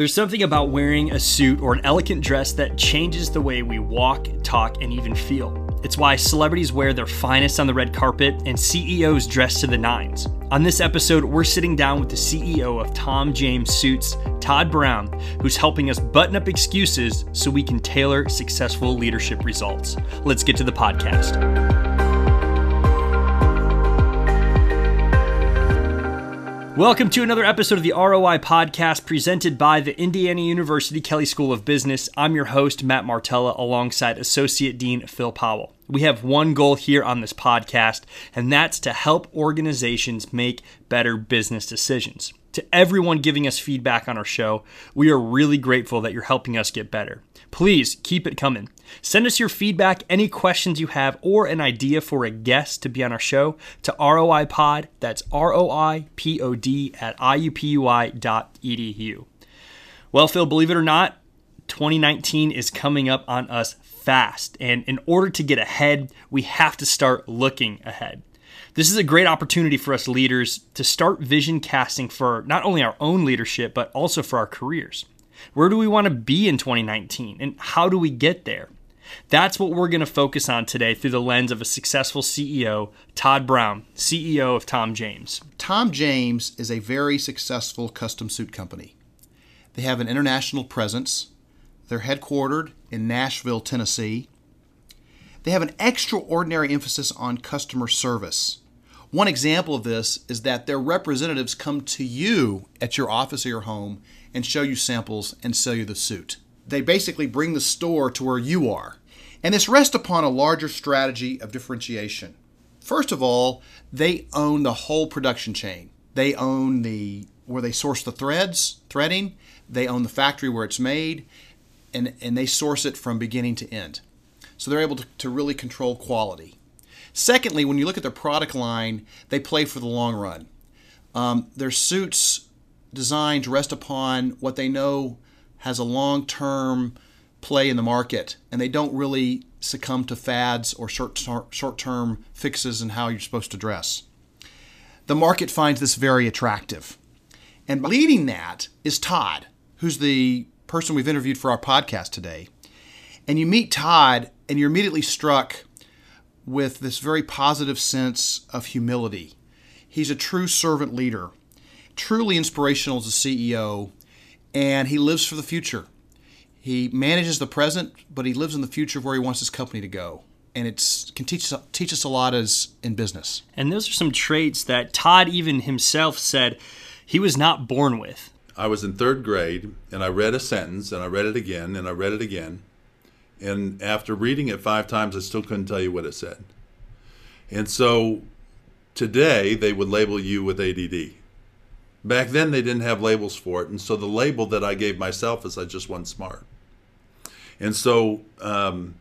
There's something about wearing a suit or an elegant dress that changes the way we walk, talk, and even feel. It's why celebrities wear their finest on the red carpet and CEOs dress to the nines. On this episode, we're sitting down with the CEO of Tom James Suits, Todd Browne, who's helping us button up excuses so we can tailor successful leadership results. Let's get to the podcast. Welcome to another episode of the ROI podcast presented by the Indiana University Kelley School of Business. I'm your host, Matt Martella, alongside Associate Dean Phil Powell. We have one goal here on this podcast, and that's to help organizations make better business decisions. To everyone giving us feedback on our show, we are really grateful that you're helping us get better. Please keep it coming. Send us your feedback, any questions you have, or an idea for a guest to be on our show to ROI Pod. That's R O I P O D at IUPUI.edu. Well, Phil, believe it or not, 2019 is coming up on us fast. And in order to get ahead, we have to start looking ahead. This is a great opportunity for us leaders to start vision casting for not only our own leadership, but also for our careers. Where do we want to be in 2019 and how do we get there? That's what we're going to focus on today through the lens of a successful CEO, Todd Browne, CEO of Tom James. Tom James is a very successful custom suit company. They have an international presence. They're headquartered in Nashville, Tennessee. They have an extraordinary emphasis on customer service. One example of this is that their representatives come to you at your office or your home and show you samples and sell you the suit. They basically bring the store to where you are. And this rests upon a larger strategy of differentiation. First of all, they own the whole production chain. They own the where they source the threads, threading, they own the factory where it's made, and, and they source it from beginning to end. So they're able to, to really control quality. Secondly, when you look at their product line, they play for the long run. Um, their suits designed rest upon what they know has a long term play in the market, and they don't really succumb to fads or short term fixes in how you're supposed to dress. The market finds this very attractive. And leading that is Todd, who's the person we've interviewed for our podcast today. And you meet Todd, and you're immediately struck with this very positive sense of humility. He's a true servant leader, truly inspirational as a CEO, and he lives for the future. He manages the present, but he lives in the future of where he wants his company to go. And it can teach, teach us a lot as in business. And those are some traits that Todd even himself said he was not born with. I was in third grade and I read a sentence and I read it again and I read it again. And after reading it five times, I still couldn't tell you what it said. And so today they would label you with ADD. Back then they didn't have labels for it. And so the label that I gave myself is I just wasn't smart. And so um,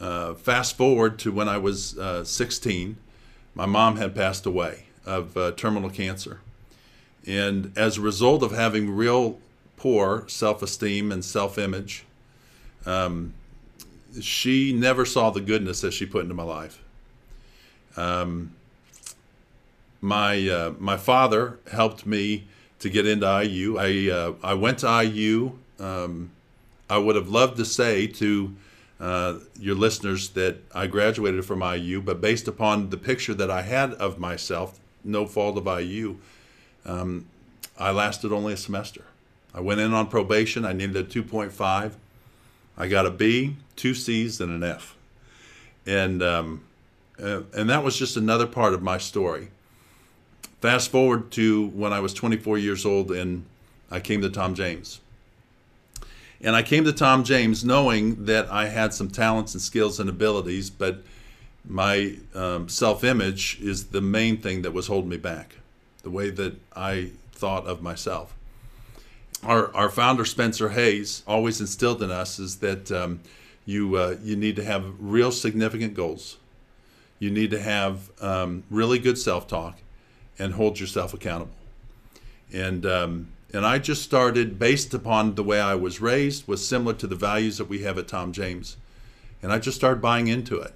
uh, fast forward to when I was uh, 16, my mom had passed away of uh, terminal cancer. And as a result of having real poor self esteem and self image, um, she never saw the goodness that she put into my life. Um, my uh, my father helped me to get into IU. I uh, I went to IU. Um, I would have loved to say to uh, your listeners that I graduated from IU, but based upon the picture that I had of myself, no fault of IU, um, I lasted only a semester. I went in on probation. I needed a 2.5. I got a B, two C's, and an F. And um, uh, and that was just another part of my story. Fast forward to when I was 24 years old and I came to Tom James. And I came to Tom James knowing that I had some talents and skills and abilities, but my um, self image is the main thing that was holding me back, the way that I thought of myself. Our, our founder, Spencer Hayes, always instilled in us is that um, you, uh, you need to have real significant goals you need to have um, really good self talk and hold yourself accountable. And um, and I just started based upon the way I was raised was similar to the values that we have at Tom James, and I just started buying into it.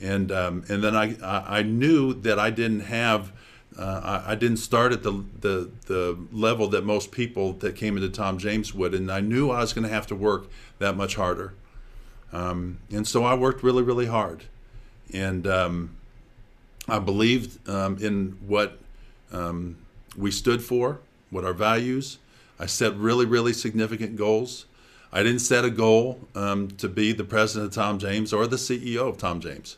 And um, and then I I knew that I didn't have Uh, I, I, didn't start at the, the the level that most people that came into Tom James would, and I knew I was going to have to work that much harder. Um, and so I worked really, really hard, and um, I believed um, in what um, we stood for, what our values. I set really, really significant goals. I didn't set a goal um, to be the president of Tom James or the CEO of Tom James.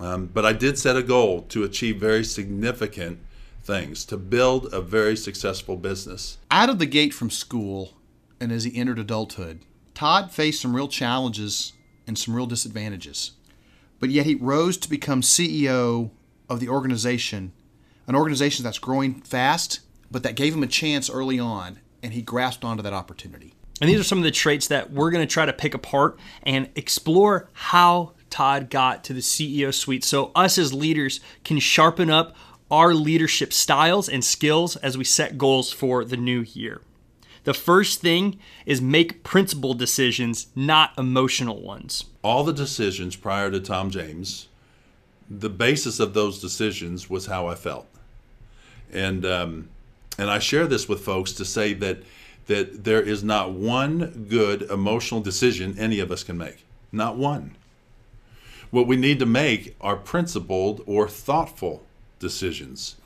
Um, but I did set a goal to achieve very significant things, to build a very successful business. Out of the gate from school and as he entered adulthood, Todd faced some real challenges and some real disadvantages. But yet he rose to become CEO of the organization, an organization that's growing fast, but that gave him a chance early on, and he grasped onto that opportunity. And these are some of the traits that we're going to try to pick apart and explore how Todd got to the CEO suite so us as leaders can sharpen up our leadership styles and skills as we set goals for the new year. The first thing is make principled decisions, not emotional ones. All the decisions prior to Tom James, the basis of those decisions was how I felt. And um, and I share this with folks to say that that there is not one good emotional decision any of us can make. Not one. What we need to make are principled or thoughtful decisions.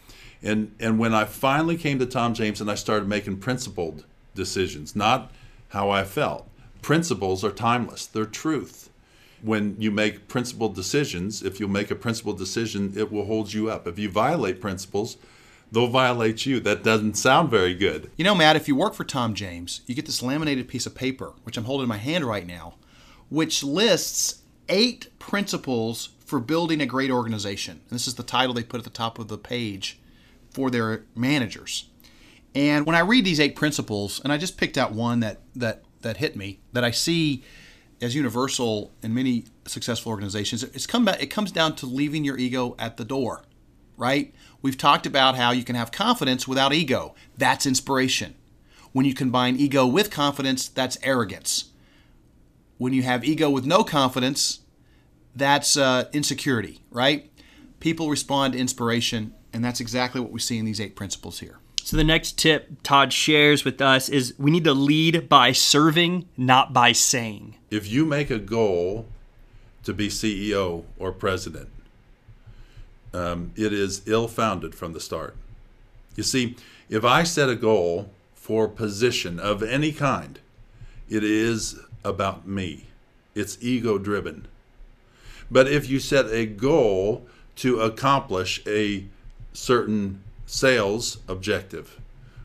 And and when I finally came to Tom James and I started making principled decisions, not how I felt. Principles are timeless, they're truth. When you make principled decisions, if you make a principled decision, it will hold you up. If you violate principles, they'll violate you. That doesn't sound very good. You know, Matt, if you work for Tom James, you get this laminated piece of paper, which I'm holding in my hand right now, which lists eight principles for building a great organization. And this is the title they put at the top of the page for their managers. And when I read these eight principles, and I just picked out one that that that hit me, that I see as universal in many successful organizations, it's come back, it comes down to leaving your ego at the door, right? We've talked about how you can have confidence without ego. That's inspiration. When you combine ego with confidence, that's arrogance. When you have ego with no confidence, that's uh, insecurity, right? People respond to inspiration, and that's exactly what we see in these eight principles here. So the next tip Todd shares with us is we need to lead by serving, not by saying. If you make a goal to be CEO or president, um, it is ill founded from the start. You see, if I set a goal for position of any kind, it is about me. It's ego driven. But if you set a goal to accomplish a certain sales objective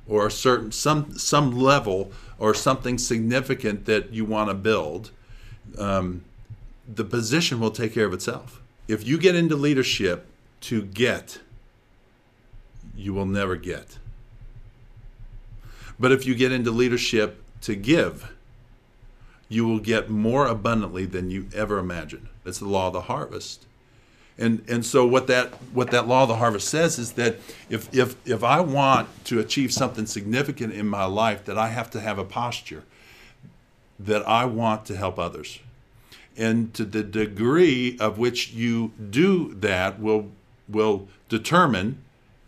or a certain some some level or something significant that you want to build um, the position will take care of itself. If you get into leadership to get you will never get. But if you get into leadership to give you will get more abundantly than you ever imagined. It's the law of the harvest and and so what that what that law of the harvest says is that if if if I want to achieve something significant in my life, that I have to have a posture that I want to help others. And to the degree of which you do that will will determine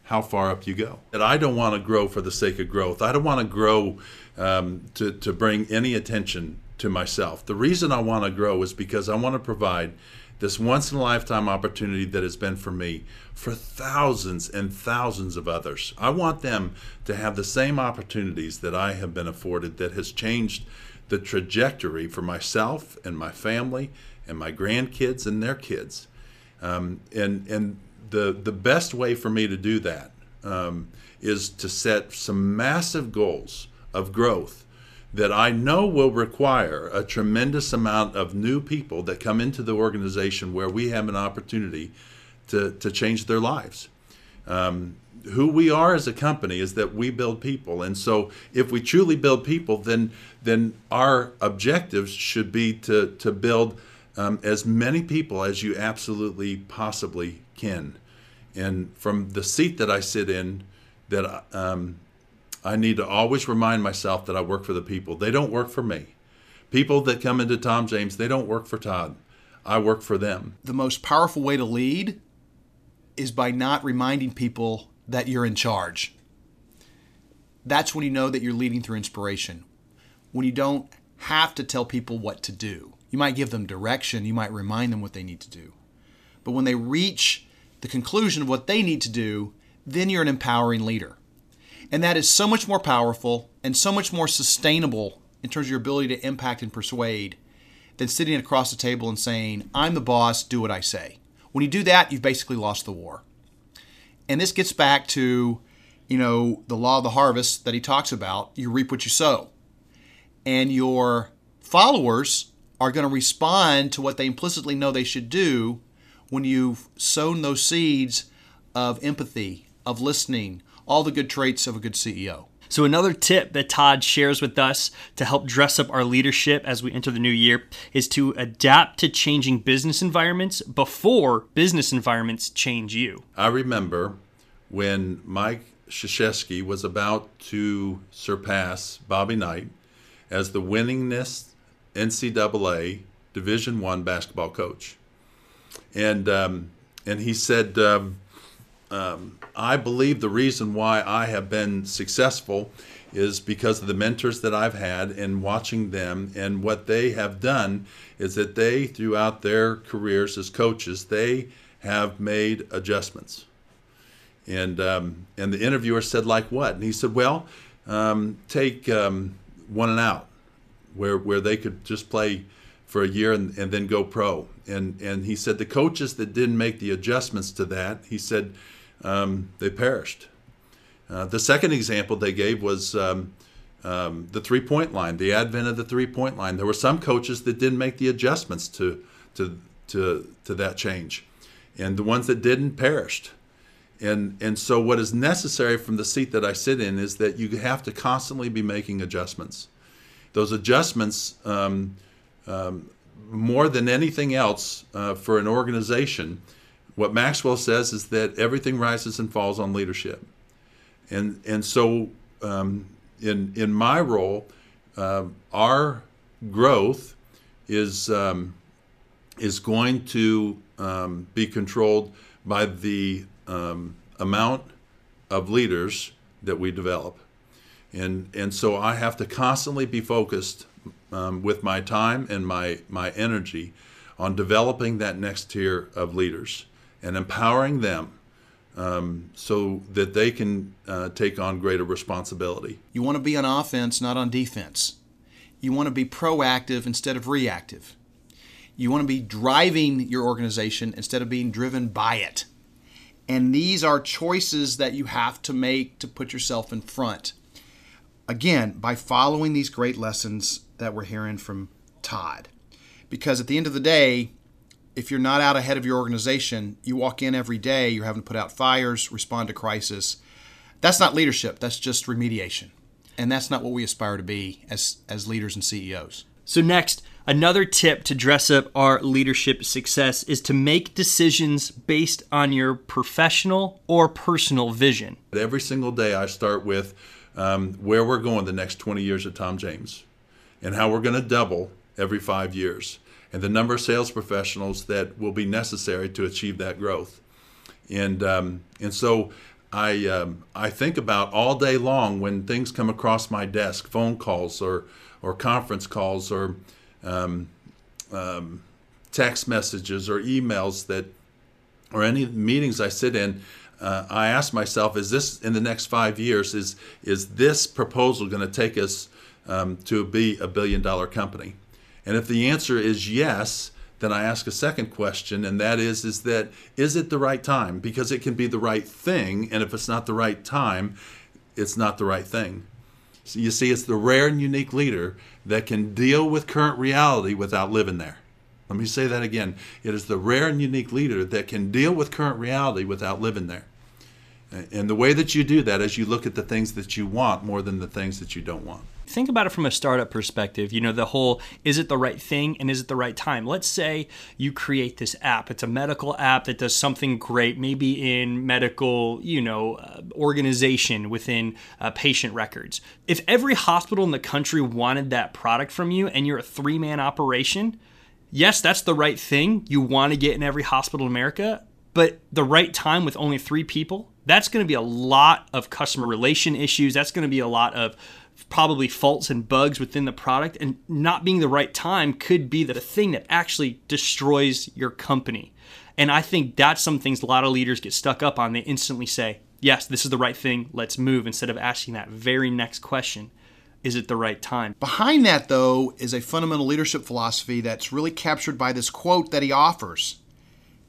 how far up you go. That I don't want to grow for the sake of growth. I don't want to grow um, to, to bring any attention to myself. The reason I want to grow is because I want to provide this once in a lifetime opportunity that has been for me for thousands and thousands of others. I want them to have the same opportunities that I have been afforded that has changed the trajectory for myself and my family and my grandkids and their kids. Um, and and the the best way for me to do that um, is to set some massive goals of growth that I know will require a tremendous amount of new people that come into the organization where we have an opportunity to, to change their lives. Um, who we are as a company is that we build people, and so if we truly build people, then then our objectives should be to to build um, as many people as you absolutely possibly can. And from the seat that I sit in, that um, I need to always remind myself that I work for the people. They don't work for me. People that come into Tom James, they don't work for Todd. I work for them. The most powerful way to lead is by not reminding people that you're in charge. That's when you know that you're leading through inspiration. When you don't have to tell people what to do. You might give them direction, you might remind them what they need to do. But when they reach the conclusion of what they need to do, then you're an empowering leader. And that is so much more powerful and so much more sustainable in terms of your ability to impact and persuade than sitting across the table and saying, I'm the boss, do what I say. When you do that, you've basically lost the war. And this gets back to, you know, the law of the harvest that he talks about. You reap what you sow. And your followers are going to respond to what they implicitly know they should do when you've sown those seeds of empathy, of listening, all the good traits of a good CEO. So, another tip that Todd shares with us to help dress up our leadership as we enter the new year is to adapt to changing business environments before business environments change you. I remember when Mike Krzyzewski was about to surpass Bobby Knight as the winningest NCAA Division One basketball coach, and um, and he said. Um, um, I believe the reason why I have been successful is because of the mentors that I've had and watching them. And what they have done is that they throughout their careers as coaches they have made adjustments. And um, and the interviewer said like what? And he said well um, take um, one and out where where they could just play for a year and, and then go pro. And and he said the coaches that didn't make the adjustments to that he said um, they perished. Uh, the second example they gave was um, um, the three point line, the advent of the three point line. There were some coaches that didn't make the adjustments to, to, to, to that change, and the ones that didn't perished. And, and so, what is necessary from the seat that I sit in is that you have to constantly be making adjustments. Those adjustments, um, um, more than anything else, uh, for an organization, what Maxwell says is that everything rises and falls on leadership, and and so um, in in my role, uh, our growth is um, is going to um, be controlled by the um, amount of leaders that we develop, and and so I have to constantly be focused um, with my time and my my energy on developing that next tier of leaders and empowering them um, so that they can uh, take on greater responsibility. You want to be on offense, not on defense. You want to be proactive instead of reactive. You want to be driving your organization instead of being driven by it. And these are choices that you have to make to put yourself in front. Again, by following these great lessons that we're hearing from Todd. Because at the end of the day, if you're not out ahead of your organization, you walk in every day, you're having to put out fires, respond to crisis. That's not leadership, that's just remediation. And that's not what we aspire to be as, as leaders and CEOs. So, next, another tip to dress up our leadership success is to make decisions based on your professional or personal vision. Every single day, I start with um, where we're going the next 20 years at Tom James and how we're going to double every five years and the number of sales professionals that will be necessary to achieve that growth. And um, and so I um, I think about all day long when things come across my desk, phone calls or or conference calls or um, um text messages or emails that or any meetings I sit in. Uh, I ask myself, is this in the next five years? Is is this proposal going to take us um, to be a billion dollar company? And if the answer is yes, then I ask a second question, and that is, is that is it the right time? Because it can be the right thing, and if it's not the right time, it's not the right thing. So you see, it's the rare and unique leader that can deal with current reality without living there. Let me say that again. It is the rare and unique leader that can deal with current reality without living there. And the way that you do that is you look at the things that you want more than the things that you don't want. Think about it from a startup perspective. You know, the whole is it the right thing and is it the right time? Let's say you create this app. It's a medical app that does something great, maybe in medical, you know, uh, organization within uh, patient records. If every hospital in the country wanted that product from you and you're a three man operation, yes, that's the right thing. You want to get in every hospital in America. but the right time with only three people, that's going to be a lot of customer relation issues. That's going to be a lot of probably faults and bugs within the product. And not being the right time could be the thing that actually destroys your company. And I think that's some things a lot of leaders get stuck up on. They instantly say, Yes, this is the right thing. Let's move instead of asking that very next question is it the right time? Behind that, though, is a fundamental leadership philosophy that's really captured by this quote that he offers.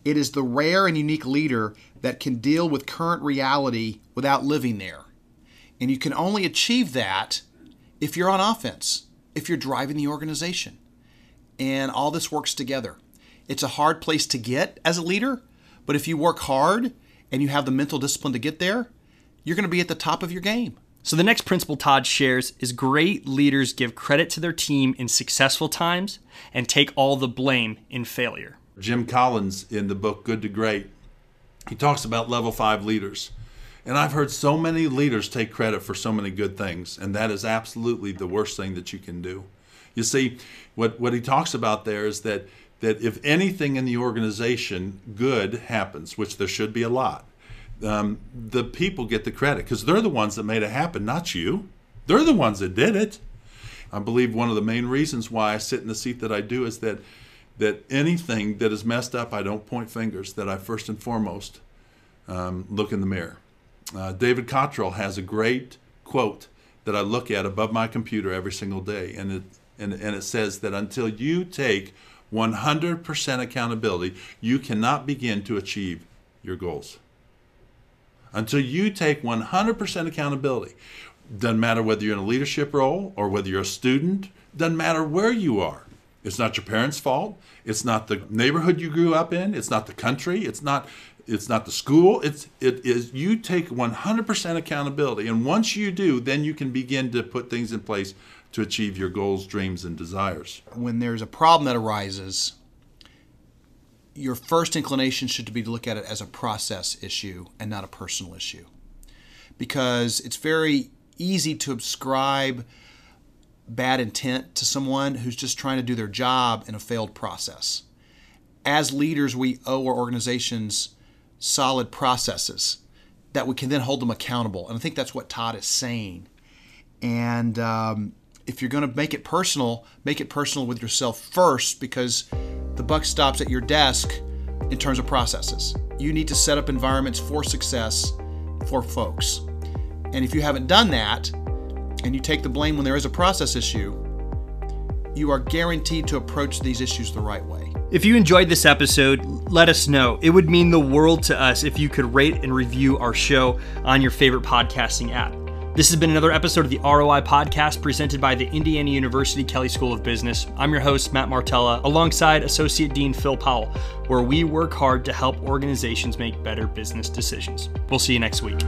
It is the rare and unique leader that can deal with current reality without living there. And you can only achieve that if you're on offense, if you're driving the organization. And all this works together. It's a hard place to get as a leader, but if you work hard and you have the mental discipline to get there, you're going to be at the top of your game. So, the next principle Todd shares is great leaders give credit to their team in successful times and take all the blame in failure. Jim Collins, in the book Good to Great, he talks about level five leaders. And I've heard so many leaders take credit for so many good things, and that is absolutely the worst thing that you can do. You see, what, what he talks about there is that, that if anything in the organization good happens, which there should be a lot, um, the people get the credit because they're the ones that made it happen, not you. They're the ones that did it. I believe one of the main reasons why I sit in the seat that I do is that that anything that is messed up, I don't point fingers. That I first and foremost um, look in the mirror. Uh, David Cottrell has a great quote that I look at above my computer every single day, and it and, and it says that until you take 100% accountability, you cannot begin to achieve your goals until you take 100% accountability. Doesn't matter whether you're in a leadership role or whether you're a student, doesn't matter where you are. It's not your parents' fault. It's not the neighborhood you grew up in. It's not the country. It's not it's not the school. It's it is you take 100% accountability and once you do, then you can begin to put things in place to achieve your goals, dreams and desires. When there's a problem that arises, your first inclination should be to look at it as a process issue and not a personal issue. Because it's very easy to ascribe bad intent to someone who's just trying to do their job in a failed process. As leaders, we owe our organizations solid processes that we can then hold them accountable. And I think that's what Todd is saying. And um, if you're going to make it personal, make it personal with yourself first because the buck stops at your desk in terms of processes. You need to set up environments for success for folks. And if you haven't done that and you take the blame when there is a process issue, you are guaranteed to approach these issues the right way. If you enjoyed this episode, let us know. It would mean the world to us if you could rate and review our show on your favorite podcasting app. This has been another episode of the ROI Podcast presented by the Indiana University Kelley School of Business. I'm your host, Matt Martella, alongside Associate Dean Phil Powell, where we work hard to help organizations make better business decisions. We'll see you next week.